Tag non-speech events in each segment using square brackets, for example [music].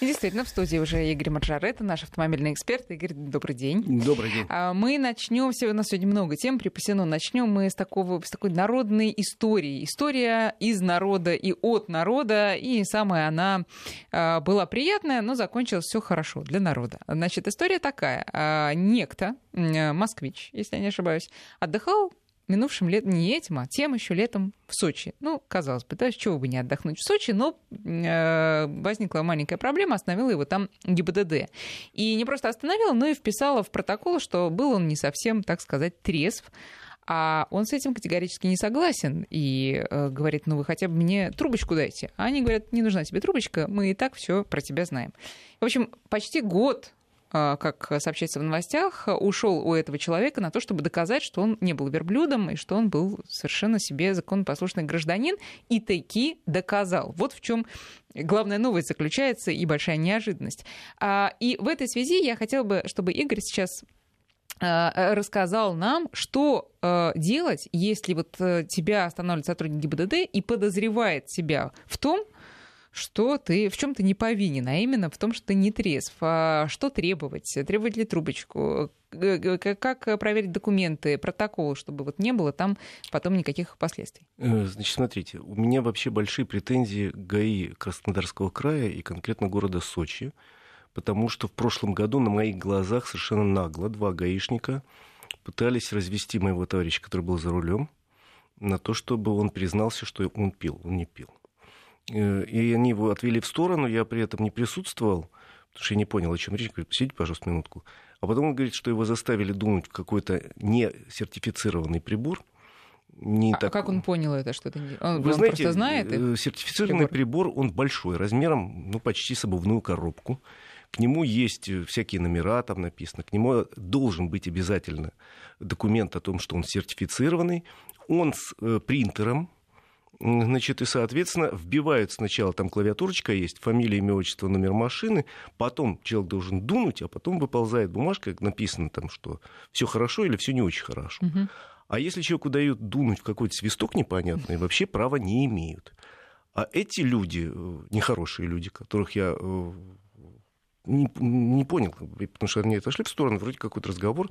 И действительно, в студии уже Игорь Маржарет, наш автомобильный эксперт. Игорь, добрый день. Добрый день. А, мы начнем, у нас сегодня много тем припасено, начнем мы с, такого, с такой народной истории. История из народа и от народа, и самая она а, была приятная, но закончилась все хорошо для народа. Значит, история такая. А, некто, москвич, если я не ошибаюсь, отдыхал минувшим летом, не этим, а тем еще летом в Сочи. Ну, казалось бы, да, с чего бы не отдохнуть в Сочи, но э, возникла маленькая проблема, остановила его там ГИБДД. И не просто остановила, но и вписала в протокол, что был он не совсем, так сказать, трезв. А он с этим категорически не согласен и э, говорит, ну вы хотя бы мне трубочку дайте. А они говорят, не нужна тебе трубочка, мы и так все про тебя знаем. В общем, почти год как сообщается в новостях, ушел у этого человека на то, чтобы доказать, что он не был верблюдом и что он был совершенно себе законопослушный гражданин, и таки доказал. Вот в чем главная новость заключается и большая неожиданность. А, и в этой связи я хотела бы, чтобы Игорь сейчас а, рассказал нам, что делать, если вот э, тебя останавливает сотрудник ГИБДД и подозревает себя в том, что ты в чем ты не повинен, а именно в том, что ты не трезв. А что требовать? Требовать ли трубочку? Как проверить документы, протокол, чтобы вот не было там потом никаких последствий? Э, значит, смотрите, у меня вообще большие претензии к ГАИ Краснодарского края и конкретно города Сочи, потому что в прошлом году на моих глазах совершенно нагло два гаишника пытались развести моего товарища, который был за рулем, на то, чтобы он признался, что он пил. Он не пил. Э, и они его отвели в сторону, я при этом не присутствовал, потому что я не понял, о чем речь. Говорит, посидите, пожалуйста, минутку. А потом он говорит, что его заставили думать в какой-то несертифицированный прибор. Не а так... как он понял это, что это не... Он, Вы он знаете, просто знает э, сертифицированный прибор? прибор, он большой, размером ну, почти с обувную коробку. К нему есть э, всякие номера, там написано. К нему должен быть обязательно документ о том, что он сертифицированный. Он с принтером, Значит, и, соответственно, вбивают сначала, там клавиатурочка есть, фамилия, имя, отчество, номер машины, потом человек должен дунуть, а потом выползает бумажка, написано там, что все хорошо или все не очень хорошо. Угу. А если человеку дают дунуть в какой-то свисток непонятный, вообще права не имеют. А эти люди, э, нехорошие люди, которых я э, не, не понял, потому что они отошли в сторону, вроде какой-то разговор,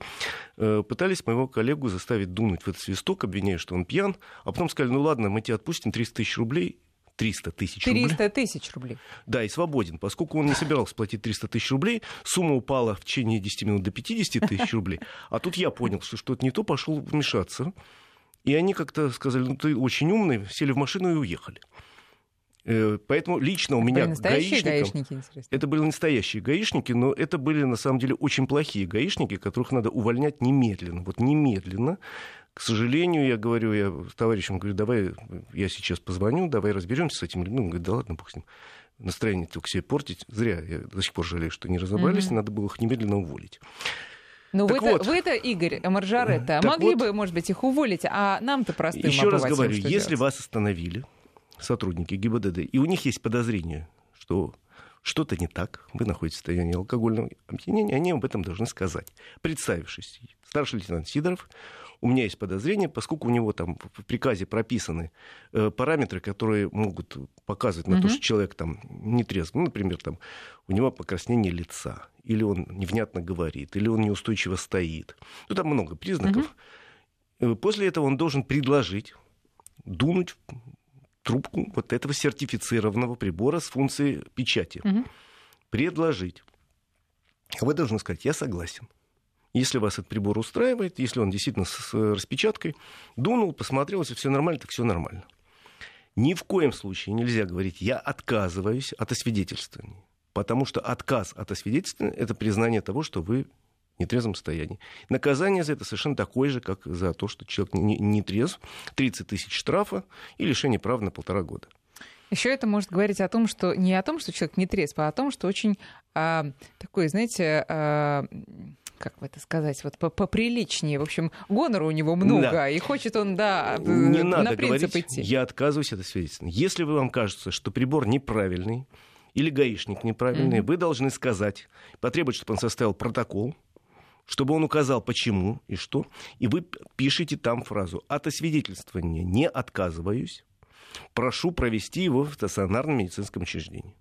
э, пытались моего коллегу заставить дунуть в этот свисток, обвиняя, что он пьян, а потом сказали, ну ладно, мы тебе отпустим 300 тысяч рублей, 300 тысяч рублей. 300 тысяч рублей. Да, и свободен. Поскольку он не собирался платить 300 тысяч рублей, сумма упала в течение 10 минут до 50 тысяч рублей. А тут я понял, что что-то не то, пошел вмешаться. И они как-то сказали, ну ты очень умный, сели в машину и уехали. Э, поэтому лично у это меня гаишники, интересно. Это были настоящие гаишники, но это были на самом деле очень плохие гаишники, которых надо увольнять немедленно. Вот немедленно. К сожалению, я говорю, я товарищам говорю, давай я сейчас позвоню, давай разберемся с этим. Ну, он говорит, да ладно, бог с ним. Настроение только себе портить. Зря. Я до сих пор жалею, что не разобрались. Mm-hmm. Надо было их немедленно уволить. Ну, вы-то, вот. вы-то, Игорь Маржаретта, могли вот, бы, может быть, их уволить, а нам-то простым Еще раз говорю, если делать? вас остановили, сотрудники ГИБДД, и у них есть подозрение, что что-то не так, вы находитесь в состоянии алкогольного опьянения, они об этом должны сказать. Представившись, старший лейтенант Сидоров, у меня есть подозрение, поскольку у него там в приказе прописаны э, параметры, которые могут показывать на угу. то, что человек там не трезв. Ну, например, там у него покраснение лица, или он невнятно говорит, или он неустойчиво стоит. Ну, там много признаков. Угу. После этого он должен предложить дунуть трубку вот этого сертифицированного прибора с функцией печати. Угу. Предложить. А вы должны сказать, я согласен. Если вас этот прибор устраивает, если он действительно с распечаткой, дунул, посмотрел, если все нормально, так все нормально. Ни в коем случае нельзя говорить, я отказываюсь от освидетельствования. Потому что отказ от освидетельствования – это признание того, что вы нетрезвом состоянии. Наказание за это совершенно такое же, как за то, что человек не, не трезв. 30 тысяч штрафа и лишение права на полтора года. Еще это может говорить о том, что не о том, что человек не трезв, а о том, что очень а, такой, знаете, а, как бы это сказать, вот поприличнее. В общем, гонора у него много, да. и хочет он, да, не на надо говорить, идти. Я отказываюсь от свидетельства. Если вы вам кажется, что прибор неправильный, или гаишник неправильный, mm-hmm. вы должны сказать, потребовать, чтобы он составил протокол, чтобы он указал, почему и что, и вы пишете там фразу «от освидетельствования не отказываюсь, прошу провести его в стационарном медицинском учреждении».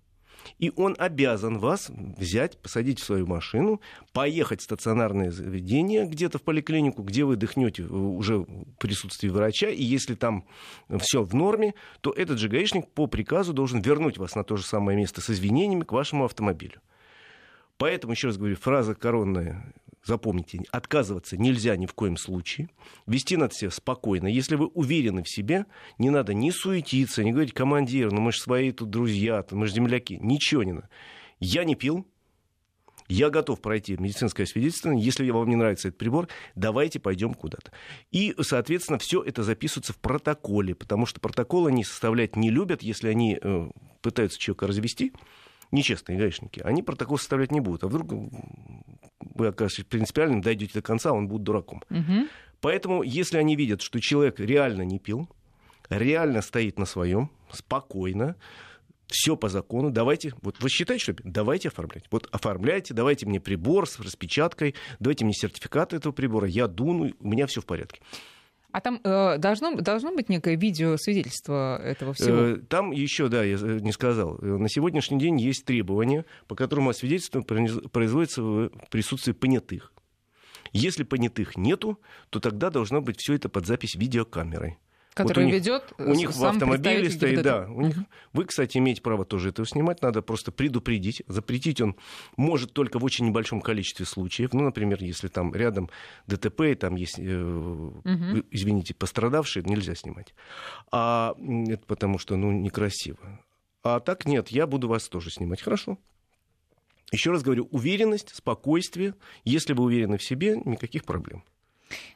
и он обязан вас взять, посадить в свою машину, поехать в стационарное заведение где-то в поликлинику, где вы дыхнете уже в присутствии врача, и если там все в норме, то этот же гаишник по приказу должен вернуть вас на то же самое место с извинениями к вашему автомобилю. Поэтому, еще раз говорю, фраза коронная запомните, отказываться нельзя ни в коем случае. Вести надо себя спокойно. Если вы уверены в себе, не надо ни суетиться, ни говорить, командир, ну мы же свои тут друзья, мы же земляки. Ничего не надо. Я не пил, я готов пройти медицинское свидетельствование. Если вам не нравится этот прибор, давайте пойдем куда-то. И, соответственно, все это записывается в протоколе, потому что протоколы они составлять не любят, если они э, пытаются человека развести нечестные гаишники, они протокол составлять не будут. А вдруг вы окажетесь принципиальным, дойдете до конца, он будет дураком. Угу. Поэтому, если они видят, что человек реально не пил, реально стоит на своем, спокойно, все по закону, давайте, вот вы считаете, что давайте оформлять. Вот оформляйте, давайте мне прибор с распечаткой, давайте мне сертификат этого прибора, я дуну, у меня все в порядке. А там э, должно, должно быть некое видеосвидетельство этого всего? Э, там еще, да, я не сказал. На сегодняшний день есть требования, по которым освидетельствование производится в присутствии понятых. Если понятых нету, то тогда должно быть все это под запись видеокамерой. Который вот у ведет У них в автомобиле стоит, да. У них, вы, кстати, имеете право тоже этого снимать. Надо просто предупредить. Запретить он может только в очень небольшом количестве случаев. Ну, например, если там рядом ДТП, и там есть, э, угу. извините, пострадавшие, нельзя снимать. А это потому что, ну, некрасиво. А так нет, я буду вас тоже снимать. Хорошо. Еще раз говорю, уверенность, спокойствие. Если вы уверены в себе, никаких проблем.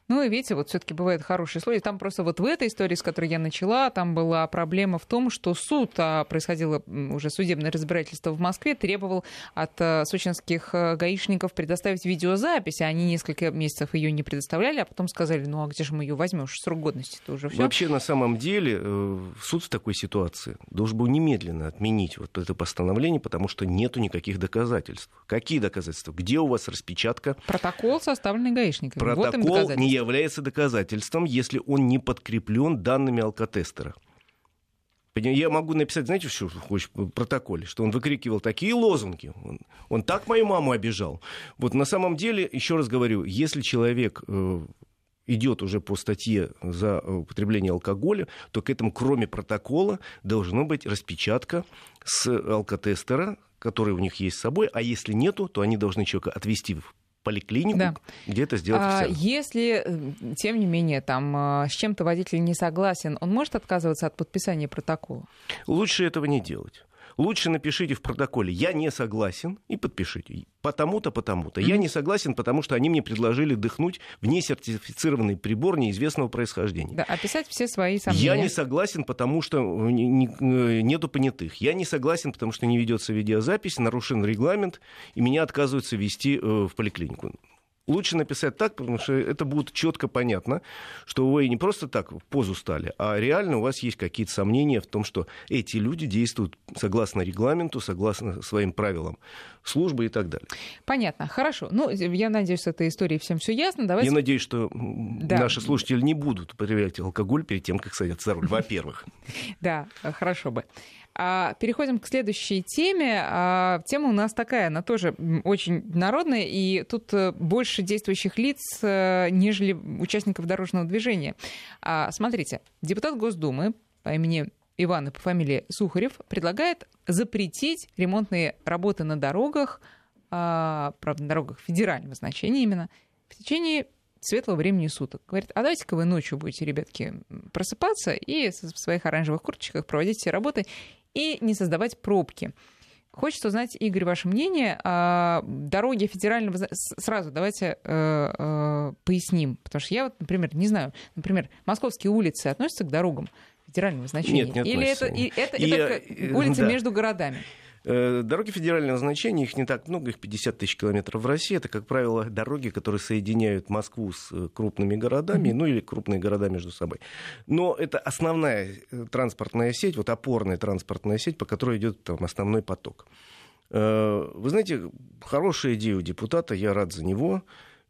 Ну и видите, вот все-таки бывают хорошие случаи. Там просто вот в этой истории, с которой я начала, там была проблема в том, что суд, а происходило уже судебное разбирательство в Москве, требовал от а, сочинских а, гаишников предоставить видеозапись, а они несколько месяцев ее не предоставляли, а потом сказали, ну а где же мы ее возьмешь? Срок годности это уже все. Вообще, на самом деле, э, суд в такой ситуации должен был немедленно отменить вот это постановление, потому что нету никаких доказательств. Какие доказательства? Где у вас распечатка? Протокол, составленный гаишниками. Протокол вот не является доказательством, если он не подкреплен данными алкотестера. Я могу написать, знаете, что хочешь в протоколе, что он выкрикивал такие лозунги. Он, он так мою маму обижал. Вот на самом деле, еще раз говорю, если человек э, идет уже по статье за употребление алкоголя, то к этому, кроме протокола, должна быть распечатка с алкотестера, который у них есть с собой, а если нету, то они должны человека отвести в поликлинику, да. где это сделать а, Если, э, тем не менее, там э, с чем-то водитель не согласен, он может отказываться от подписания протокола? Лучше этого не делать лучше напишите в протоколе «я не согласен» и подпишите. Потому-то, потому-то. Я не согласен, потому что они мне предложили дыхнуть в несертифицированный прибор неизвестного происхождения. Да, описать все свои сомнения. Я не согласен, потому что э, нету понятых. Я не согласен, потому что не ведется видеозапись, нарушен регламент, и меня отказываются вести э, в поликлинику лучше написать так, потому что это будет четко понятно, что вы не просто так в позу стали, а реально у вас есть какие-то сомнения в том, что эти люди действуют согласно регламенту, согласно своим правилам службы и так далее. Понятно, хорошо. Ну, я надеюсь, с этой историей всем все ясно. Давайте... Я надеюсь, что да. наши слушатели не будут употреблять алкоголь перед тем, как садятся за руль, во-первых. [laughs] Да, хорошо бы. А, переходим к следующей теме. А, тема у нас такая, она тоже очень народная, и тут э, больше действующих лиц, э, нежели участников дорожного движения. А, смотрите, депутат Госдумы по имени Иван по фамилии Сухарев предлагает запретить ремонтные работы на дорогах, правда, на дорогах федерального значения именно, в течение светлого времени суток. Говорит, а давайте-ка вы ночью будете, ребятки, просыпаться и в своих оранжевых курточках проводить все работы и не создавать пробки. Хочется узнать, Игорь, ваше мнение о дороге федерального... Сразу давайте э, э, поясним, потому что я вот, например, не знаю, например, московские улицы относятся к дорогам федерального значения? Нет, не Или это, и, это, и, это и, улицы да. между городами? Э, дороги федерального значения, их не так много, их 50 тысяч километров в России. Это, как правило, дороги, которые соединяют Москву с э, крупными городами, ну или крупные города между собой. Но это основная э, транспортная сеть, вот опорная транспортная сеть, по которой идет там основной поток. Вы знаете, хорошая идея у депутата, я рад за него.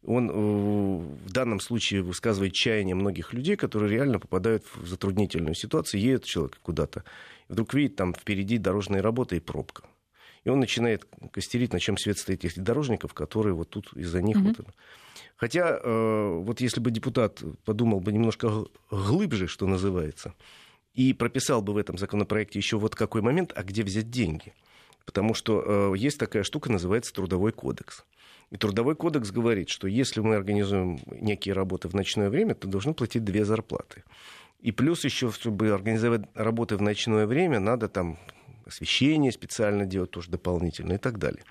Он в данном случае высказывает чаяние многих людей, которые реально попадают в затруднительную ситуацию, едет человек куда-то вдруг видит там впереди дорожные работы и пробка. И он начинает костерить, на чем свет стоит этих дорожников, которые вот тут из-за них... Mm-hmm. Вот, хотя э, вот если бы депутат подумал бы немножко глубже, что называется, и прописал бы в этом законопроекте еще вот какой момент, а где взять деньги. Потому что э, есть такая штука, называется трудовой кодекс. И трудовой кодекс говорит, что если мы организуем некие работы в ночное время, то должны платить две зарплаты. И плюс еще, чтобы организовать работы в ночное время, надо там освещение специально делать тоже дополнительно и так далее.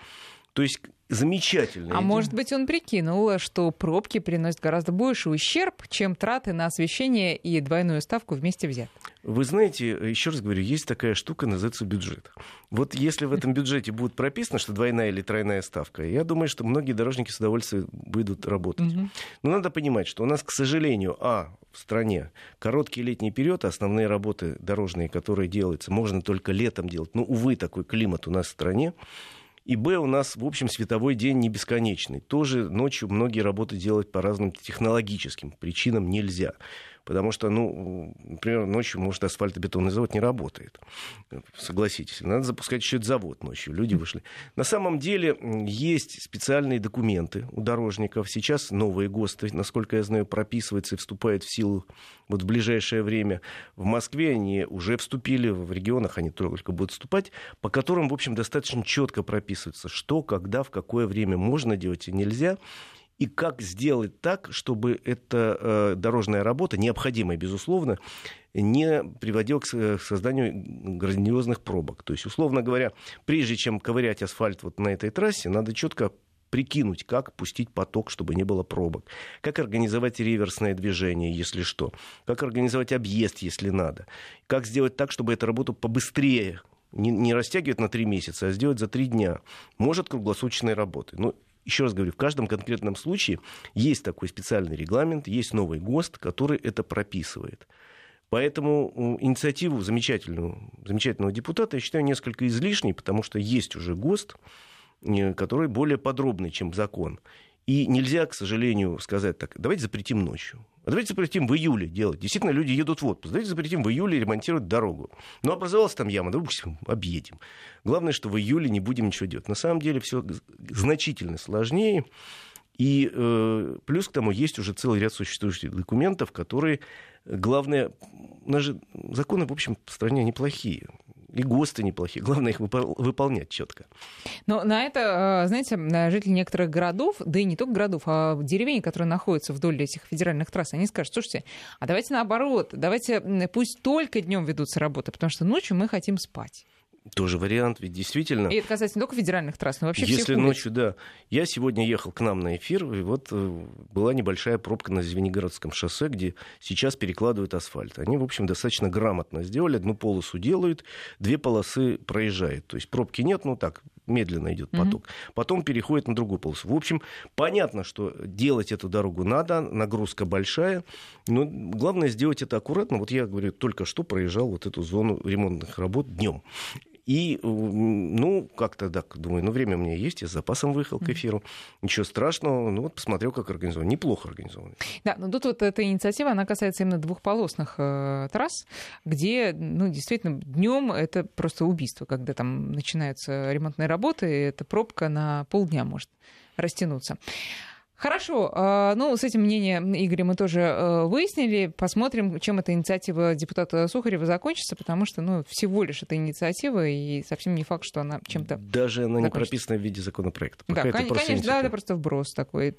То есть замечательно. А идея. может быть, он прикинул, что пробки приносят гораздо больше ущерб, чем траты на освещение и двойную ставку вместе взят. Вы знаете, еще раз говорю, есть такая штука, называется бюджет. Вот если в этом бюджете будет прописано, что двойная или тройная ставка, я думаю, что многие дорожники с удовольствием будут работать. Угу. Но надо понимать, что у нас, к сожалению, а, в стране короткий летний период, основные работы дорожные, которые делаются, можно только летом делать. Но, увы, такой климат у нас в стране. И Б, у нас, в общем, световой день не бесконечный. Тоже ночью многие работы делать по разным технологическим причинам нельзя. Потому что, ну, например, ночью, может, асфальтобетонный завод не работает. Согласитесь. Надо запускать еще завод ночью. Люди вышли. На самом деле есть специальные документы у дорожников. Сейчас новые ГОСТы, насколько я знаю, прописываются и вступают в силу вот в ближайшее время. В Москве они уже вступили, в регионах они только будут вступать, по которым, в общем, достаточно четко прописывается, что, когда, в какое время можно делать и нельзя и как сделать так, чтобы эта э, дорожная работа, необходимая, безусловно, не приводила к созданию грандиозных пробок. То есть, условно говоря, прежде чем ковырять асфальт вот на этой трассе, надо четко прикинуть, как пустить поток, чтобы не было пробок, как организовать реверсное движение, если что, как организовать объезд, если надо, как сделать так, чтобы эта работа побыстрее не, не растягивать на три месяца, а сделать за три дня. Может круглосуточной работы. Ну, еще раз говорю, в каждом конкретном случае есть такой специальный регламент, есть новый ГОСТ, который это прописывает. Поэтому инициативу замечательного, замечательного депутата я считаю несколько излишней, потому что есть уже ГОСТ, э, который более подробный, чем закон. И нельзя, к сожалению, сказать так, давайте запретим ночью. А давайте запретим в июле делать. Действительно, люди едут в отпуск. Давайте запретим в июле ремонтировать дорогу. Ну, образовалась там яма, допустим, объедем. Главное, что в июле не будем ничего делать. На самом деле все значительно сложнее. И э, плюс к тому есть уже целый ряд существующих документов, которые, главное, у нас же законы, в общем, в стране неплохие и ГОСТы неплохие. Главное их выполнять четко. Но на это, а, знаете, жители некоторых городов, да и не только городов, а деревень, которые находятся вдоль этих федеральных трасс, они скажут, слушайте, а давайте наоборот, давайте пусть только днем ведутся работы, потому что ночью мы хотим спать. Тоже вариант, ведь действительно... И это касается не только федеральных трасс, но вообще Если всех ночью, да. Я сегодня ехал к нам на эфир, и вот э, была небольшая пробка на Звенигородском шоссе, где сейчас перекладывают асфальт. Они, в общем, достаточно грамотно сделали. Одну полосу делают, две полосы проезжают. То есть пробки нет, ну так, медленно идет поток. Mm-hmm. Потом переходит на другую полосу. В общем, понятно, что делать эту дорогу надо, нагрузка большая, но главное сделать это аккуратно. Вот я говорю, только что проезжал вот эту зону ремонтных работ днем. И, ну, как-то так, думаю, ну, время у меня есть, я с запасом выехал к эфиру. Ничего страшного, ну, вот посмотрел, как организовано. Неплохо организовано. Да, но тут вот эта инициатива, она касается именно двухполосных э, трасс, где, ну, действительно, днем это просто убийство, когда там начинаются ремонтные работы, и эта пробка на полдня может растянуться. Хорошо. А, ну, с этим мнение Игоря мы тоже э, выяснили. Посмотрим, чем эта инициатива депутата Сухарева закончится, потому что, ну, всего лишь это инициатива, и совсем не факт, что она чем-то Даже она закончится. не прописана в виде законопроекта. Пока да, это конечно, конечно да, это просто вброс такой,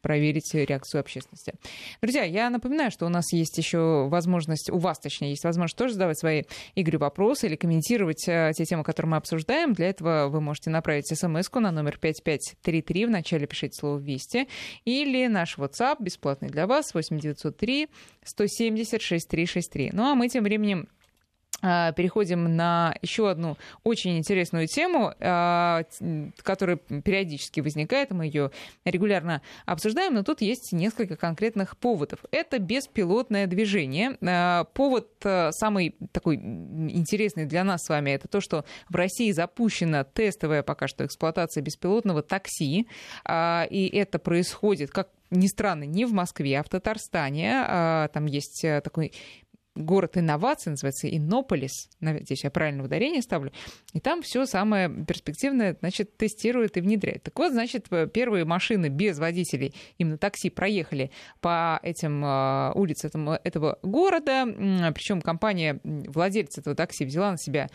проверить реакцию общественности. Друзья, я напоминаю, что у нас есть еще возможность, у вас, точнее, есть возможность тоже задавать свои Игорю вопросы или комментировать э, те темы, которые мы обсуждаем. Для этого вы можете направить смс на номер 5533, вначале пишите слово «Вести», или наш WhatsApp бесплатный для вас 8903 170 6363. Ну а мы тем временем переходим на еще одну очень интересную тему, а, которая периодически возникает, мы ее регулярно обсуждаем, но тут есть несколько конкретных поводов. Это беспилотное движение. А, повод самый такой интересный для нас с вами, это то, что в России запущена тестовая пока что эксплуатация беспилотного такси, и это происходит, как ни странно, не в Москве, а в Татарстане. Там есть такой город инноваций, называется Иннополис, надеюсь, я правильно ударение ставлю, и там все самое перспективное, значит, тестируют и внедряют. Так вот, значит, первые машины без водителей, именно такси, проехали по этим э, улицам этого города, причем компания, владелец этого такси взяла на себя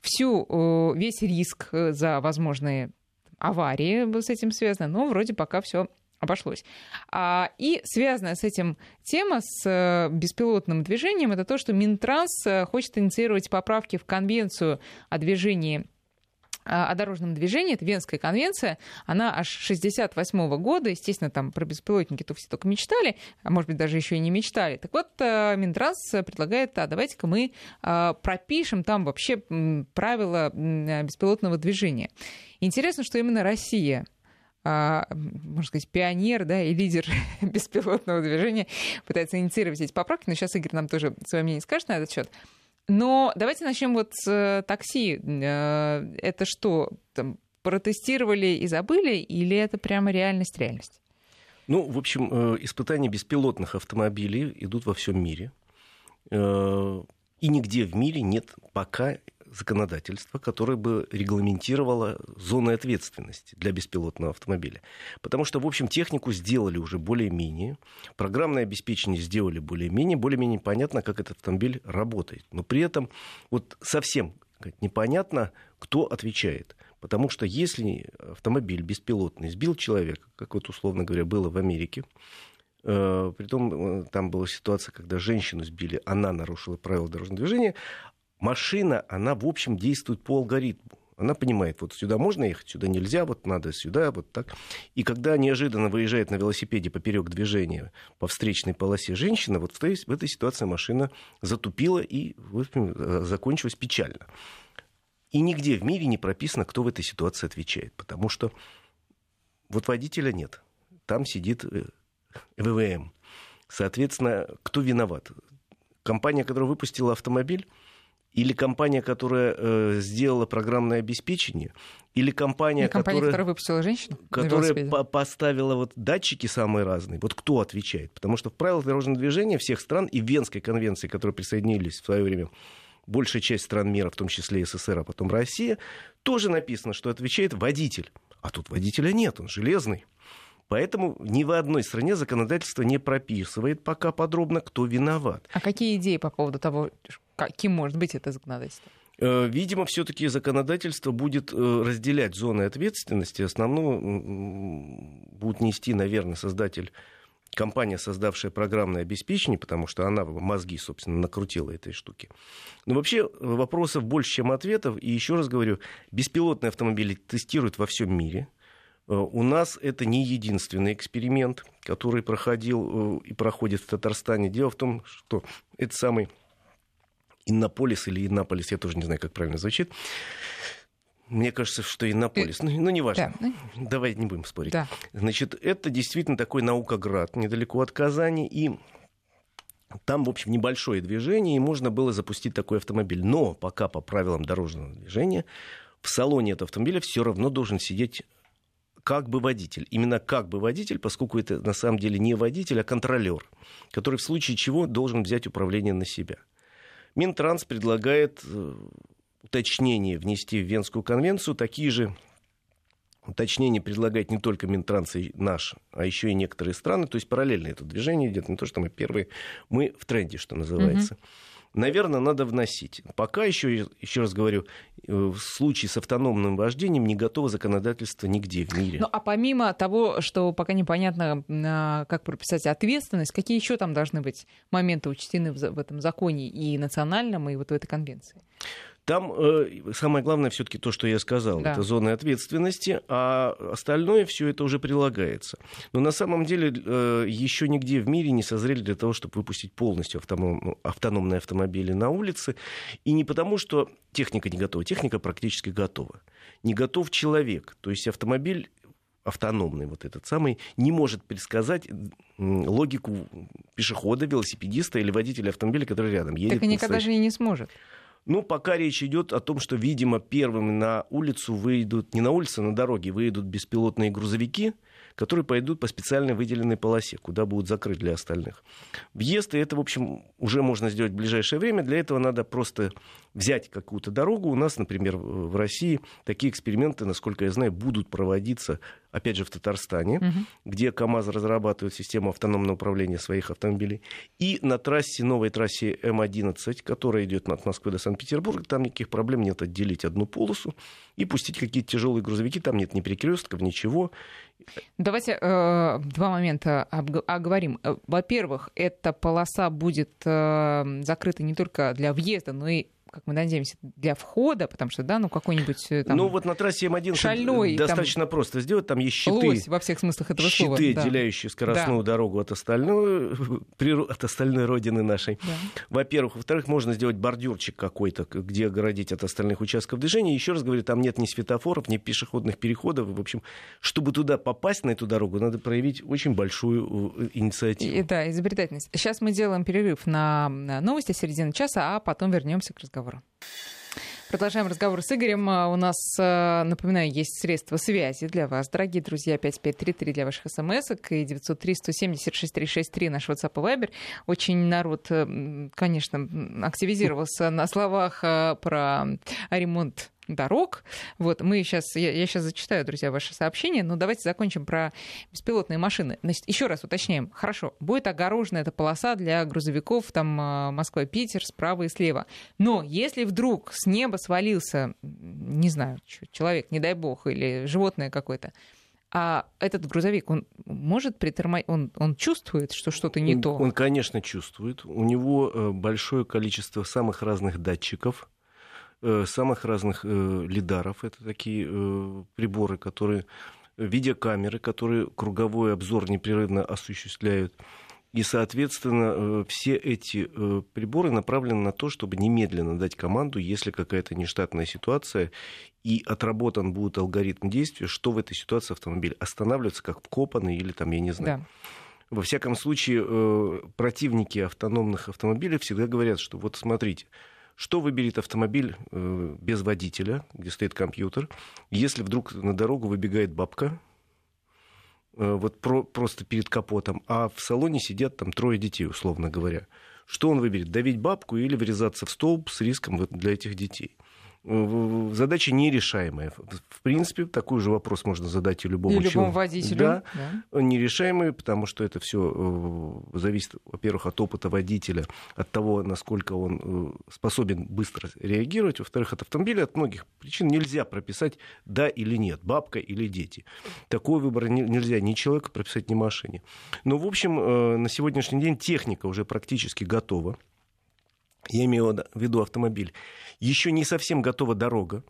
всю, э, весь риск за возможные аварии с этим связано, но вроде пока все обошлось. А, и связанная с этим тема с э, беспилотным движением, это то, что Минтранс э, хочет инициировать поправки в Конвенцию о движении а, о дорожном движении, это Венская конвенция, она аж 68 года, естественно, там про беспилотники-то все только мечтали, а может быть, даже еще и не мечтали. Так вот, э, Минтранс предлагает, а давайте-ка мы пропишем там вообще правила беспилотного движения. Интересно, что именно Россия можно сказать, пионер да, и лидер [laughs] беспилотного движения пытается инициировать эти поправки. Но сейчас Игорь нам тоже свое мнение скажет на этот счет. Но давайте начнем вот с э, такси. Э, это что, там, протестировали и забыли, или это прямо реальность, реальность? Ну, в общем, э, испытания беспилотных автомобилей идут во всем мире. И нигде в мире нет пока законодательство, которое бы регламентировало зоны ответственности для беспилотного автомобиля. Потому что, в общем, технику сделали уже более-менее, программное обеспечение сделали более-менее, более-менее понятно, как этот автомобиль работает. Но при этом вот совсем непонятно, кто отвечает. Потому что если автомобиль беспилотный сбил человека, как вот условно говоря было в Америке, э, Притом э, там была ситуация, когда женщину сбили, она нарушила правила дорожного движения, машина, она, в общем, действует по алгоритму. Она понимает, вот сюда можно ехать, сюда нельзя, вот надо сюда, вот так. И когда неожиданно выезжает на велосипеде поперек движения по встречной полосе женщина, вот в, той, в этой ситуации машина затупила и в э, закончилась печально. И нигде в мире не прописано, кто в этой ситуации отвечает, потому что вот водителя нет. Там сидит э, ВВМ. Соответственно, кто виноват? Компания, которая выпустила автомобиль, или компания, которая э, сделала программное обеспечение, или компания, или компания которая, которая выпустила женщину, которая по поставила вот датчики самые разные. Вот кто отвечает? Потому что в правилах дорожного движения всех стран и Венской конвенции, которые присоединились в свое время большая часть стран мира, в том числе и СССР, а потом Россия, тоже написано, что отвечает водитель. А тут водителя нет, он железный. Поэтому ни в одной стране законодательство не прописывает пока подробно, кто виноват. А какие идеи по поводу того, каким может быть это законодательство? Э, видимо, все-таки законодательство будет э, разделять зоны ответственности. Основную будет нести, наверное, создатель компания, создавшая программное обеспечение, потому что она мозги, собственно, накрутила этой штуки. Но вообще вопросов больше, чем ответов. И еще раз говорю, беспилотные автомобили тестируют во всем мире. Э, у нас это не единственный эксперимент, который проходил и проходит в Татарстане. Дело в том, что это самый Иннополис или Иннополис, я тоже не знаю, как правильно звучит. Мне кажется, что Иннополис. Ну, ну неважно. Да. Ну. Давай не будем спорить. Да. Значит, это действительно такой наукоград недалеко от Казани. И там, в общем, небольшое движение, и можно было запустить такой автомобиль. Но пока по правилам дорожного движения в салоне этого автомобиля все равно должен сидеть как бы водитель. Именно как бы водитель, поскольку это на самом деле не водитель, а контролер, который в случае чего должен взять управление на себя. Минтранс предлагает э, уточнения внести в Венскую конвенцию. Такие же уточнения предлагает не только Минтранс и наш, а еще и некоторые страны. То есть параллельно это движение идет. Не то, что мы первые, мы в тренде, что называется. Mm-hmm наверное, надо вносить. Пока еще, еще раз говорю, э, в случае с автономным вождением не готово законодательство нигде в мире. Ну, а помимо того, что пока непонятно, а, как прописать ответственность, какие еще там должны быть моменты учтены в этом законе и национальном, и вот в этой конвенции? Там э, самое главное все-таки то, что я сказал, да. это зоны ответственности, а остальное все это уже прилагается. Но на самом деле э, еще нигде в мире не созрели для того, чтобы выпустить полностью автоном, ну, автономные автомобили на улицы. И не потому, что техника не готова, техника практически готова. Не готов человек. То есть автомобиль автономный вот этот самый, не может предсказать логику пешехода, велосипедиста или водителя автомобиля, который рядом едет. Так и никогда же и не сможет. Ну, пока речь идет о том, что, видимо, первыми на улицу выйдут, не на улицу, а на дороге выйдут беспилотные грузовики, которые пойдут по специально выделенной полосе, куда будут закрыты для остальных. Въезд, и это, в общем, уже можно сделать в ближайшее время. Для этого надо просто взять какую-то дорогу. У нас, например, в России такие эксперименты, насколько я знаю, будут проводиться, опять же, в Татарстане, угу. где КАМАЗ разрабатывает систему автономного управления своих автомобилей. И на трассе, новой трассе М11, которая идет от Москвы до Санкт-Петербурга, там никаких проблем нет отделить одну полосу и пустить какие-то тяжелые грузовики. Там нет ни перекрестков, ничего. Давайте э, два момента оговорим. Э, во-первых, эта полоса будет э, закрыта не только для въезда, но и как мы надеемся, для входа, потому что, да, ну какой-нибудь э, там... Ну вот на трассе М11 шальной, достаточно там, просто сделать, там есть щиты... Лось, во всех смыслах этого щиты, слова. Щиты, отделяющие скоростную да. дорогу от остальной, [laughs] от остальной родины нашей. Да. Во-первых. Во-вторых, можно сделать бордюрчик какой-то, где огородить от остальных участков движения. Еще раз говорю, там нет ни светофоров, ни пешеходных переходов. В общем, чтобы туда попасть, на эту дорогу, надо проявить очень большую э, инициативу. И, да, изобретательность. Сейчас мы делаем перерыв на новости середины часа, а потом вернемся к разговору разговора. Продолжаем разговор с Игорем. А, у нас, а, напоминаю, есть средства связи для вас, дорогие друзья. 5533 для ваших смс и 903-170-6363 наш WhatsApp и Viber. Очень народ, конечно, активизировался на словах а, про ремонт дорог. Вот мы сейчас, я, я сейчас зачитаю, друзья, ваши сообщения, но давайте закончим про беспилотные машины. Значит, еще раз уточняем. Хорошо, будет огорожена эта полоса для грузовиков там а, Москва-Питер справа и слева. Но если вдруг с неба свалился, не знаю, человек, не дай бог, или животное какое-то, а этот грузовик, он может притормозить, он, он чувствует, что что-то не он, то? Он, конечно, чувствует. У него э, большое количество самых разных датчиков, самых разных э, лидаров. Это такие э, приборы, которые видеокамеры, которые круговой обзор непрерывно осуществляют. И, соответственно, все эти приборы направлены на то, чтобы немедленно дать команду, если какая-то нештатная ситуация, и отработан будет алгоритм действия, что в этой ситуации автомобиль останавливается как вкопанный или там, я не знаю. Да. Во всяком случае, противники автономных автомобилей всегда говорят, что вот смотрите, что выберет автомобиль э, без водителя, где стоит компьютер, если вдруг на дорогу выбегает бабка, э, вот про, просто перед капотом, а в салоне сидят там трое детей, условно говоря. Что он выберет? Давить бабку или врезаться в столб с риском для этих детей? Задача нерешаемая. В принципе, такой же вопрос можно задать и любому, и любому водителю. Да, да, нерешаемый, потому что это все э, зависит, во-первых, от опыта водителя, от того, насколько он э, способен быстро реагировать. Во-вторых, от автомобиля, от многих причин нельзя прописать да или нет, бабка или дети. Такой выбор нельзя ни человеку прописать, ни машине. Но, в общем, э, на сегодняшний день техника уже практически готова. Я имею в виду автомобиль. Еще не совсем готова дорога.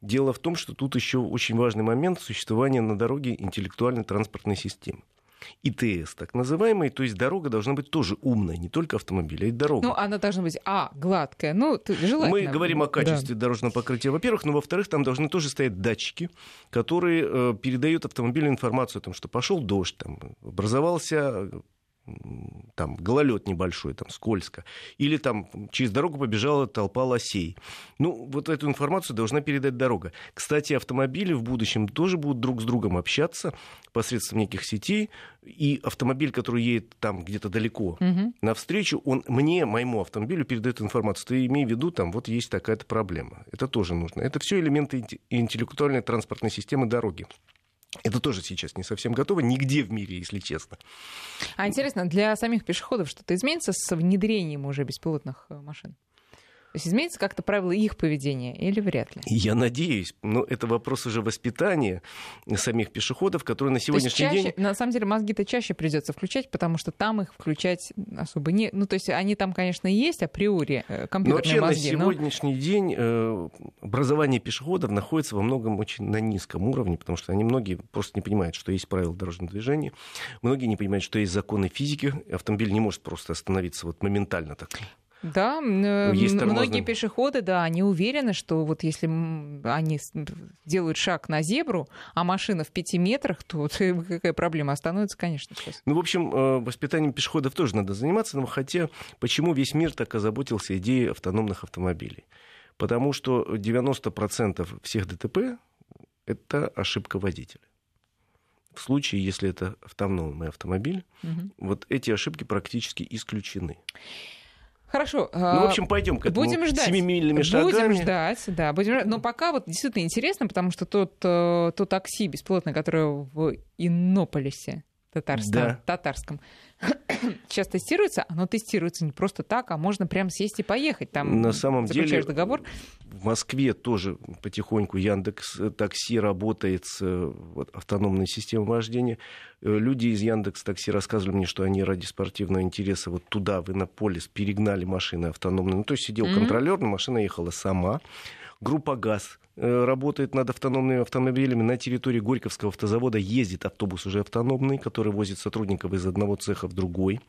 Дело в том, что тут еще очень важный момент существования на дороге интеллектуальной транспортной системы. ИТС, так называемый, то есть дорога должна быть тоже умная, не только автомобиль, а и дорога. Ну, она должна быть, а, гладкая, ну, желательно. Мы говорим о качестве да. дорожного покрытия, во-первых, но во-вторых, там должны тоже стоять датчики, которые э, передают автомобилю информацию о том, что пошел дождь, там, образовался там гололед небольшой, там скользко, или там через дорогу побежала толпа лосей. Ну, вот эту информацию должна передать дорога. Кстати, автомобили в будущем тоже будут друг с другом общаться посредством неких сетей, и автомобиль, который едет там где-то далеко угу. навстречу, он мне, моему автомобилю передает информацию. Ты имей в виду, там вот есть такая-то проблема. Это тоже нужно. Это все элементы интеллектуальной транспортной системы дороги. Это тоже сейчас не совсем готово, нигде в мире, если честно. А интересно, для самих пешеходов что-то изменится с внедрением уже беспилотных э, машин? То есть изменится как-то правило их поведения или вряд ли? Я надеюсь. Но это вопрос уже воспитания самих пешеходов, которые на сегодняшний чаще, день... На самом деле мозги-то чаще придется включать, потому что там их включать особо не... Ну, то есть они там, конечно, есть априори э, компьютерные но вообще мозги. на сегодняшний но... день э, образование пешеходов находится во многом очень на низком уровне, потому что они многие просто не понимают, что есть правила дорожного движения. Многие не понимают, что есть законы физики. Автомобиль не может просто остановиться вот моментально так Да, ну, есть многие пешеходы, да, они уверены, что вот если они делают шаг на зебру, а машина в пяти метрах, то какая проблема остановится, конечно. Сейчас. Ну, в общем, э, воспитанием пешеходов тоже надо заниматься, но хотя почему весь мир так озаботился идеей автономных автомобилей? Потому что 90% всех ДТП — это ошибка водителя. В случае, если это автономный автомобиль, угу. вот эти ошибки практически исключены. Хорошо. Ну, в общем, пойдем к этому будем ждать. семимильными шагами. Будем ждать, да. Будем ждать. Но пока вот действительно интересно, потому что тот, э, то такси бесплатное, которое в Иннополисе, Татарстан, да. татарском, [coughs] сейчас тестируется, оно тестируется не просто так, а можно прям сесть и поехать. Там На самом деле договор. в Москве тоже потихоньку Яндекс Такси работает с вот, автономной системой вождения. Э, люди из Яндекс Такси рассказывали мне, что они ради спортивного интереса вот туда, в Иннополис, перегнали машины автономные. Ну, то есть сидел mm-hmm. контролер, машина ехала сама. Группа ГАЗ Э, работает над автономными автомобилями. На территории Горьковского автозавода ездит автобус уже автономный, который возит сотрудников из одного цеха в другой.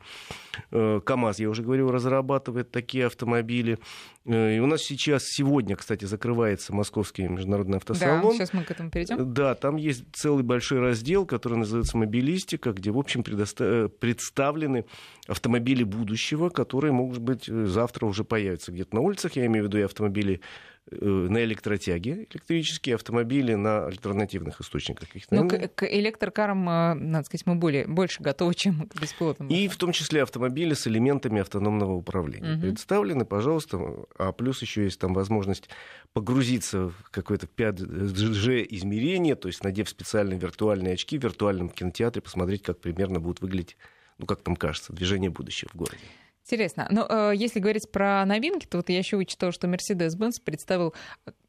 Э, КАМАЗ, я уже говорил, разрабатывает такие автомобили. Э, и у нас сейчас, сегодня, кстати, закрывается Московский международный автосалон. Да, сейчас мы к этому перейдем. Да, там есть целый большой раздел, который называется «Мобилистика», где, в общем, предоста... представлены автомобили будущего, которые, может быть, завтра уже появятся где-то на улицах. Я имею в виду и автомобили Э, на электротяге, электрические автомобили на альтернативных источниках. Но к, к электрокарам, э, надо сказать, мы более, больше готовы, чем к беспилотным. И в том числе автомобили с элементами автономного управления. Угу. Представлены, пожалуйста, а плюс еще есть там возможность погрузиться в какое-то 5G-измерение, то есть надев специальные виртуальные очки в виртуальном кинотеатре, посмотреть, как примерно будет выглядеть, ну, как нам кажется, движение будущего в городе. Интересно. Но э, если говорить про новинки, то вот я еще вычитала, что Mercedes-Benz представил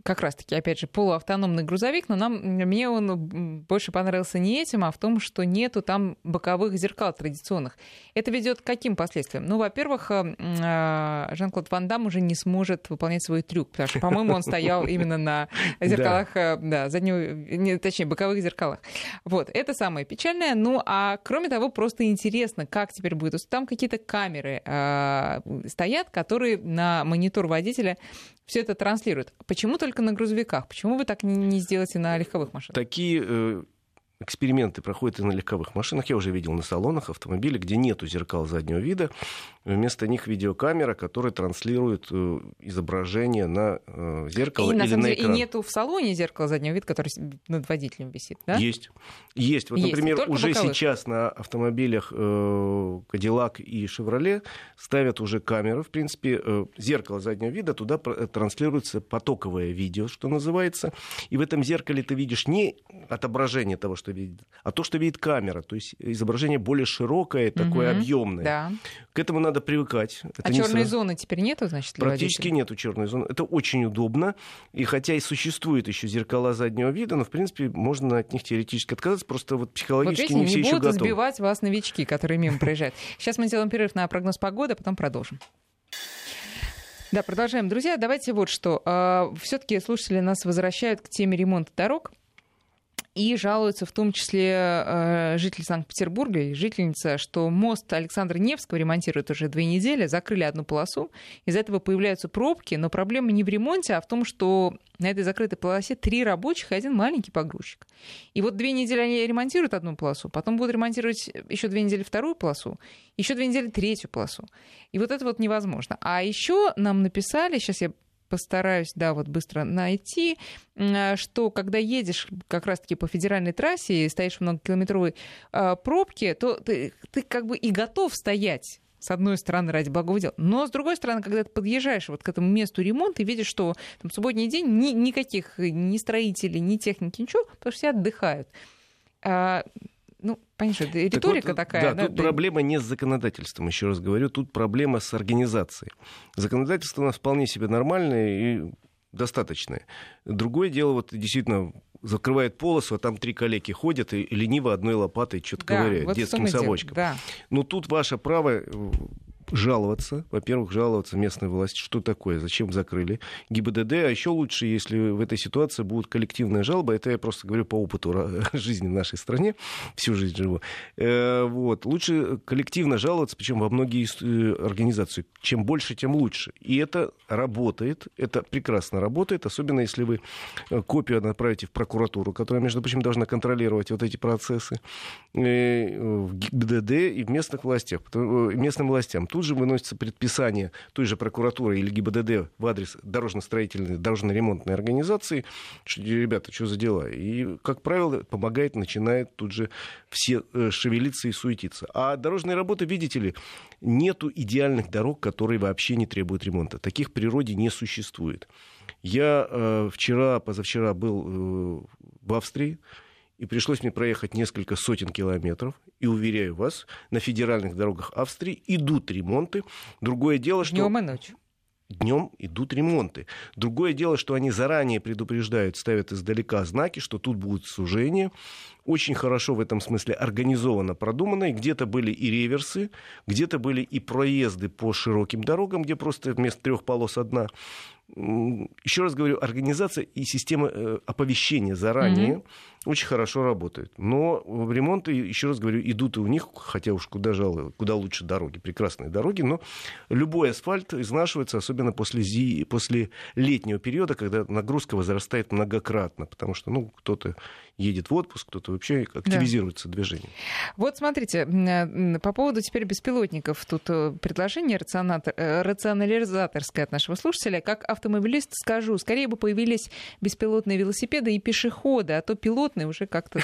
как раз-таки, опять же, полуавтономный грузовик, но нам, мне он больше понравился не этим, а в том, что нету там боковых зеркал традиционных. Это ведет к каким последствиям? Ну, во-первых, э, э, Жан-Клод Ван Дам уже не сможет выполнять свой трюк, потому что, по-моему, он стоял именно на [laughs] зеркалах, э, да, заднего, точнее, боковых зеркалах. Вот, это самое печальное. Ну, а кроме того, просто интересно, как теперь будет. Там какие-то камеры стоят, которые на монитор водителя все это транслируют. Почему только на грузовиках? Почему вы так не сделаете на легковых машинах? Такие э, эксперименты проходят и на легковых машинах. Я уже видел на салонах автомобилей, где нету зеркал заднего вида. Вместо них видеокамера, которая транслирует э, изображение на э, зеркало и, или на, деле, экран. И нету в салоне зеркала заднего вида, который над водителем висит, да? Есть. Есть. Вот, Есть. например, уже боковых. сейчас на автомобилях э, Cadillac и Chevrolet ставят уже камеры. В принципе, зеркало заднего вида, туда транслируется потоковое видео, что называется. И в этом зеркале ты видишь не отображение того, что видит, а то, что видит камера. То есть изображение более широкое, такое угу. объемное. Да. К этому надо привыкать. Это а черной сразу... зоны теперь нету, значит, для Практически водителя? нету черной зоны. Это очень удобно. И хотя и существуют еще зеркала заднего вида, но, в принципе, можно от них теоретически отказаться. Просто вот психологически вот видите, не все не еще будут готовы. сбивать вас новички, которые мимо проезжают. Сейчас мы сделаем перерыв на прогноз погоды, а потом продолжим. Да, продолжаем. Друзья, давайте вот что. А, Все-таки слушатели нас возвращают к теме ремонта дорог. И жалуются в том числе э, жители Санкт-Петербурга и жительница, что мост Александра Невского ремонтируют уже две недели, закрыли одну полосу. Из-за этого появляются пробки, но проблема не в ремонте, а в том, что на этой закрытой полосе три рабочих и один маленький погрузчик. И вот две недели они ремонтируют одну полосу, потом будут ремонтировать еще две недели вторую полосу, еще две недели третью полосу. И вот это вот невозможно. А еще нам написали, сейчас я постараюсь, да, вот быстро найти, что когда едешь как раз-таки по федеральной трассе и стоишь в многокилометровой а, пробке, то ты, ты как бы и готов стоять с одной стороны, ради благого дела. Но, с другой стороны, когда ты подъезжаешь вот к этому месту ремонта и видишь, что там субботний день ни, никаких ни строителей, ни техники, ничего, потому что все отдыхают. А, ну, понятно, риторика так вот, такая. Да, да, тут да. проблема не с законодательством, еще раз говорю, тут проблема с организацией. Законодательство у нас вполне себе нормальное и достаточное. Другое дело, вот действительно, закрывает полосу, а там три коллеги ходят и лениво одной лопатой что-то да, ковыряют, вот детским совочком. Да. Но тут ваше право жаловаться. Во-первых, жаловаться местной власти, что такое, зачем закрыли ГИБДД. А еще лучше, если в этой ситуации будет коллективная жалоба. Это я просто говорю по опыту [laughs] жизни в нашей стране. Всю жизнь живу. Э, вот. Лучше коллективно жаловаться, причем во многие э, организации. Чем больше, тем лучше. И это работает. Это прекрасно работает. Особенно если вы э, копию направите в прокуратуру, которая, между прочим, должна контролировать вот эти процессы в ГИБДД и в местных властях, местным властям. Тут тут же выносится предписание той же прокуратуры или ГИБДД в адрес дорожно-строительной, дорожно-ремонтной организации, что, ребята, что за дела? И, как правило, помогает, начинает тут же все э, шевелиться и суетиться. А дорожные работы, видите ли, нету идеальных дорог, которые вообще не требуют ремонта. Таких в природе не существует. Я э, вчера, позавчера был э, в Австрии, и пришлось мне проехать несколько сотен километров. И уверяю вас, на федеральных дорогах Австрии идут ремонты. Другое дело, что... Днем и ночью днем идут ремонты. Другое дело, что они заранее предупреждают, ставят издалека знаки, что тут будет сужение. Очень хорошо в этом смысле организовано, продумано. И где-то были и реверсы, где-то были и проезды по широким дорогам, где просто вместо трех полос одна еще раз говорю, организация и система э, оповещения заранее mm-hmm. очень хорошо работают. Но ремонты, еще раз говорю, идут и у них, хотя уж куда жалко, куда лучше дороги, прекрасные дороги, но любой асфальт изнашивается, особенно после, зи, после летнего периода, когда нагрузка возрастает многократно, потому что ну, кто-то едет в отпуск, кто-то вообще активизируется да. движение. Вот смотрите, э, по поводу теперь беспилотников. Тут э, предложение рационализаторское от нашего слушателя. Как автомобилист скажу, скорее бы появились беспилотные велосипеды и пешеходы, а то пилотные уже как-то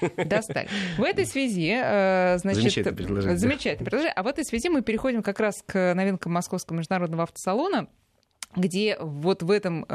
[laughs] достали. В этой связи, э, значит... Замечательное предложение. Замечательное предложение. А в этой связи мы переходим как раз к новинкам Московского международного автосалона, где вот в этом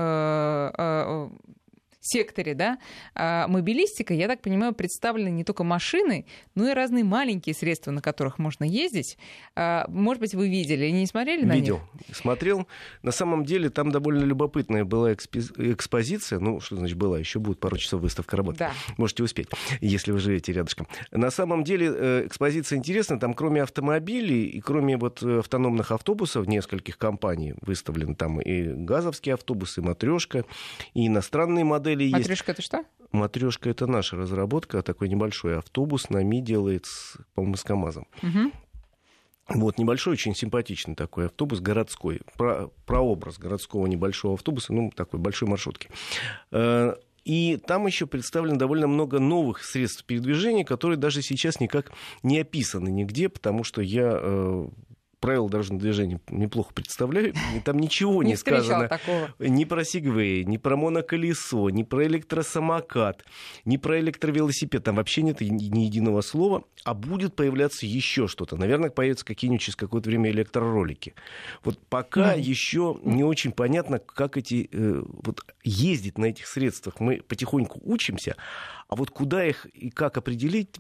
секторе, да, а мобилистика, я так понимаю, представлены не только машины, но и разные маленькие средства, на которых можно ездить. А, может быть, вы видели, не смотрели на Видел, них? смотрел. На самом деле там довольно любопытная была экспозиция, ну, что значит была, еще будет пару часов выставка работы. Да. Можете успеть, если вы живете рядышком. На самом деле э, экспозиция интересна, там кроме автомобилей и кроме вот автономных автобусов нескольких компаний выставлены там и газовские автобусы, и матрешка, и иностранные модели, модели есть. Матрешка это что? Матрешка это наша разработка, такой небольшой автобус НАМИ делает, по-моему, с КАМАЗом. Угу. Вот, небольшой, очень симпатичный такой автобус городской. Про, прообраз городского небольшого автобуса, ну, такой большой маршрутки. Э, и там еще представлено довольно много новых средств передвижения, которые даже сейчас никак не описаны нигде, потому что я э, правила дорожного движения неплохо представляю. Там ничего не, не сказано такого. ни про сигвей, ни про моноколесо, ни про электросамокат, ни про электровелосипед. Там вообще нет ни единого слова. А будет появляться еще что-то. Наверное, появятся какие-нибудь через какое-то время электроролики. Вот пока mm. еще не очень понятно, как эти э, вот ездить на этих средствах. Мы потихоньку учимся. А вот куда их и как определить,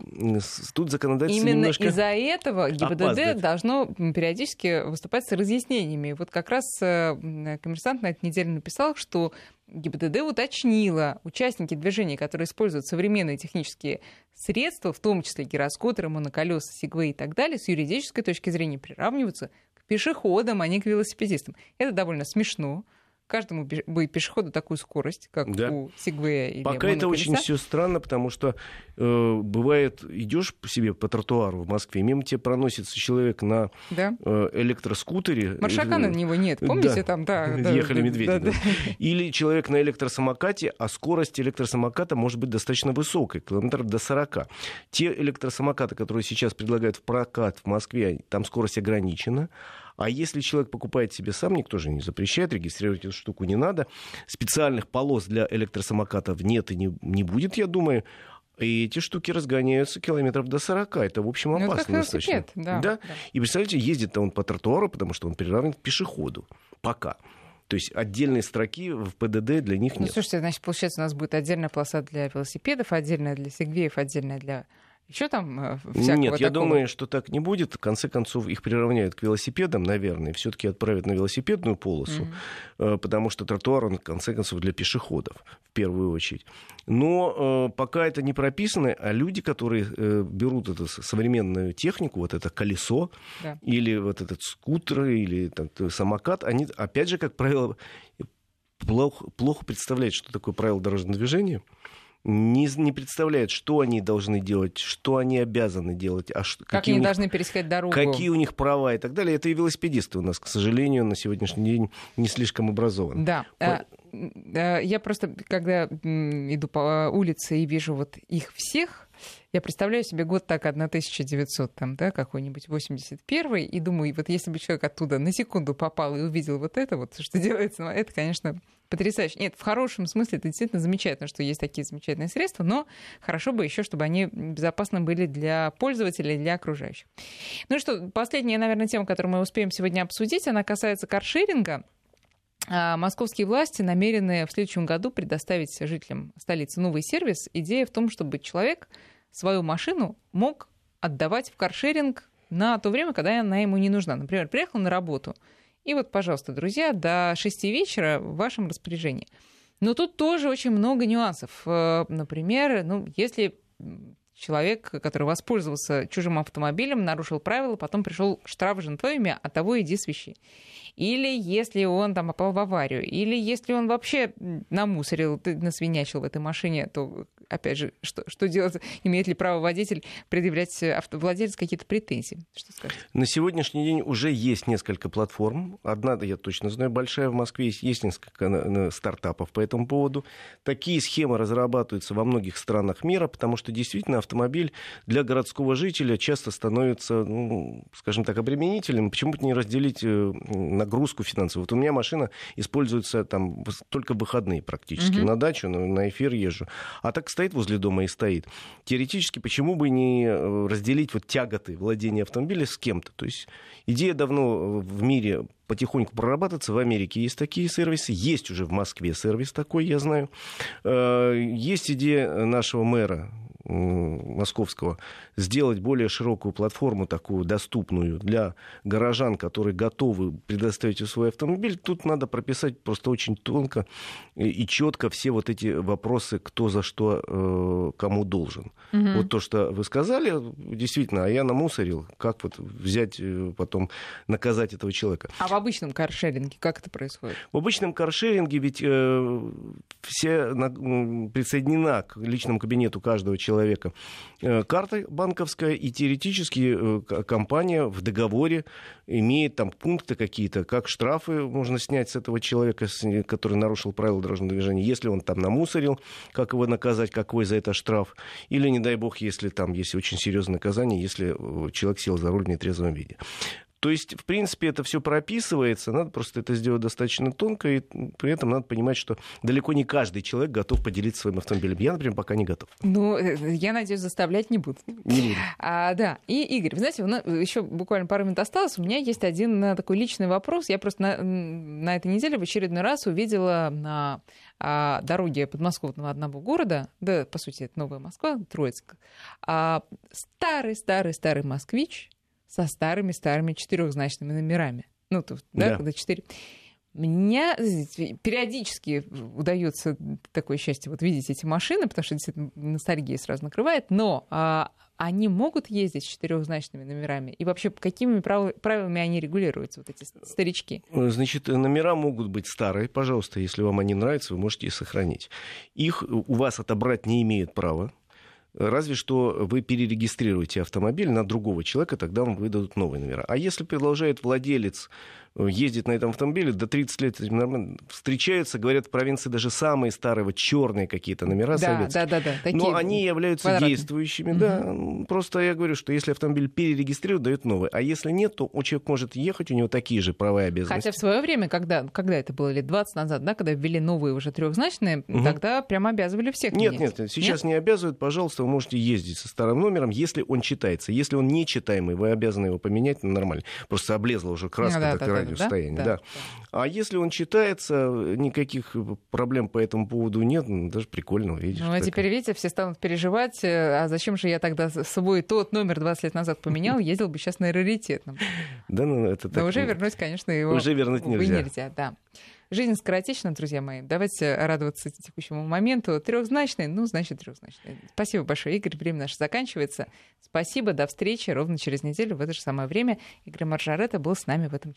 тут законодательство Именно немножко из-за этого ГИБДД опаздывает. должно периодически выступать с разъяснениями. Вот как раз э, коммерсант на этой неделе написал, что ГИБДД уточнила, участники движения, которые используют современные технические средства, в том числе гироскутеры, моноколеса, сигвей и так далее, с юридической точки зрения приравниваются к пешеходам, а не к велосипедистам. Это довольно смешно каждому пешеходу такую скорость, как да. у Сигвея или Пока это очень все странно, потому что э, бывает, идешь по себе по тротуару в Москве, мимо тебя проносится человек на да. э, электроскутере. Маршака на него нет, помните да. там, [laughs] да. Ехали да, медведи. Да, да. Или человек на электросамокате, а скорость электросамоката может быть достаточно высокой, километров до 40. Те электросамокаты, которые сейчас предлагают в прокат в Москве, там скорость ограничена. А если человек покупает себе сам, никто же не запрещает, регистрировать эту штуку не надо. Специальных полос для электросамокатов нет и не, не будет, я думаю. И эти штуки разгоняются километров до 40. Это, в общем, ну, опасно ну, достаточно. Да, да? да. И представляете, ездит-то он по тротуару, потому что он приравнен к пешеходу. Пока. То есть отдельной строки в ПДД для них ну, нет. Слушайте, значит, получается, у нас будет отдельная полоса для велосипедов, отдельная для сегвеев, отдельная для еще там э, всякого Нет, я думаю, что так не будет. В конце концов, их приравняют к велосипедам, наверное, все-таки отправят на велосипедную полосу, mm-hmm. потому что тротуар, он, в конце концов, для пешеходов, в первую очередь. Но э, пока это не прописано, а люди, которые э, берут эту современную технику, вот это колесо, да. или вот этот скутер, или там, самокат, они, опять же, как правило, плохо, плохо представляют, что такое правило дорожного движения не, не представляют, что они должны делать, что они обязаны делать, а что, как они них, должны пересекать дорогу, какие у них права и так далее. Это и велосипедисты у нас, к сожалению, на сегодняшний день не слишком образованы. Да. По... А, я просто, когда иду по улице и вижу вот их всех, я представляю себе год так 1900, там, да, какой-нибудь 81 и думаю, вот если бы человек оттуда на секунду попал и увидел вот это вот, что [laughs] делается, ну, это, конечно, потрясающе. Нет, в хорошем смысле это действительно замечательно, что есть такие замечательные средства, но хорошо бы еще, чтобы они безопасны были для пользователей, для окружающих. Ну что, последняя, наверное, тема, которую мы успеем сегодня обсудить, она касается каршеринга. А, московские власти намерены в следующем году предоставить жителям столицы новый сервис. Идея в том, чтобы человек свою машину мог отдавать в каршеринг на то время, когда она ему не нужна. Например, приехал на работу, и вот, пожалуйста, друзья, до 6 вечера в вашем распоряжении. Но тут тоже очень много нюансов. Э, например, ну, если человек, который воспользовался чужим автомобилем, нарушил правила, потом пришел штраф же на твое имя, а того иди свищи или если он там попал в аварию, или если он вообще намусорил, насвинячил в этой машине, то, опять же, что, что делать? Имеет ли право водитель предъявлять владельцу какие-то претензии? Что скажете? На сегодняшний день уже есть несколько платформ. Одна, я точно знаю, большая в Москве, есть, есть несколько стартапов по этому поводу. Такие схемы разрабатываются во многих странах мира, потому что действительно автомобиль для городского жителя часто становится, ну, скажем так, обременительным. Почему-то не разделить э, на нагрузку финансовую. Вот у меня машина используется там только в выходные практически. Угу. На дачу, на, на эфир езжу. А так стоит возле дома и стоит. Теоретически, почему бы не э, разделить вот тяготы владения автомобилем с кем-то? То есть идея давно в мире потихоньку прорабатываться. В Америке есть такие сервисы, есть уже в Москве сервис такой, я знаю. Э, есть идея нашего мэра московского сделать более широкую платформу, такую доступную для горожан, которые готовы предоставить свой автомобиль, тут надо прописать просто очень тонко и четко все вот эти вопросы, кто за что э, кому должен. Угу. Вот то, что вы сказали, действительно, а я намусорил, как вот взять э, потом наказать этого человека. А в обычном каршеринге как это происходит? В обычном каршеринге ведь э, все на, присоединена к личному кабинету каждого человека человека э, карта банковская, и теоретически э, компания в договоре имеет там пункты какие-то, как штрафы можно снять с этого человека, который нарушил правила дорожного движения, если он там намусорил, как его наказать, какой за это штраф, или, не дай бог, если там есть очень серьезное наказание, если э, человек сел за руль в нетрезвом виде. То есть, в принципе, это все прописывается, надо просто это сделать достаточно тонко, и при этом надо понимать, что далеко не каждый человек готов поделиться своим автомобилем. Я, например, пока не готов. Ну, э, я надеюсь, заставлять не буду. Не буду. А, да, и, Игорь, вы знаете, еще буквально пару минут осталось, у меня есть один э, такой личный вопрос. Я просто на, на этой неделе в очередной раз увидела на а, дороге подмосковного одного города, да, по сути, это Новая Москва, Троицк, а, старый-старый-старый москвич, со старыми-старыми четырехзначными номерами. Ну, тут, да, да. когда четыре. Меня периодически удается такое счастье вот видеть эти машины, потому что действительно ностальгия сразу накрывает, но а, они могут ездить с четырехзначными номерами? И вообще, какими правилами они регулируются, вот эти старички? Значит, номера могут быть старые, пожалуйста, если вам они нравятся, вы можете их сохранить. Их у вас отобрать не имеют права. Разве что вы перерегистрируете автомобиль на другого человека, тогда вам выдадут новые номера. А если продолжает владелец ездит на этом автомобиле, до 30 лет нормально. Встречаются, говорят, в провинции даже самые старые, вот черные какие-то номера да, советские. Да, да, да. Такие Но они являются квадратные. действующими, угу. да. Просто я говорю, что если автомобиль перерегистрируют, дают новый. А если нет, то человек может ехать, у него такие же права и обязанности. Хотя в свое время, когда, когда это было лет 20 назад, да, когда ввели новые уже трехзначные, угу. тогда прямо обязывали всех Нет, менять. нет, сейчас нет? не обязывают. Пожалуйста, вы можете ездить со старым номером, если он читается. Если он нечитаемый, вы обязаны его поменять, ну, нормально. Просто облезла уже краска, ну, да, такая радиосостоянии, да? Да. да. А если он читается, никаких проблем по этому поводу нет, ну, даже прикольно, видишь. Ну, а теперь, видите, все станут переживать, э, а зачем же я тогда свой тот номер 20 лет назад поменял, [laughs] ездил бы сейчас на раритетном. Да, ну это так. Но уже вернуть, конечно, его уже вернуть нельзя. нельзя, да. Жизнь скоротечна, друзья мои. Давайте радоваться текущему моменту. Трехзначный, ну, значит, трехзначный. Спасибо большое, Игорь. Время наше заканчивается. Спасибо, до встречи ровно через неделю в это же самое время. Игорь Маржарета был с нами в этом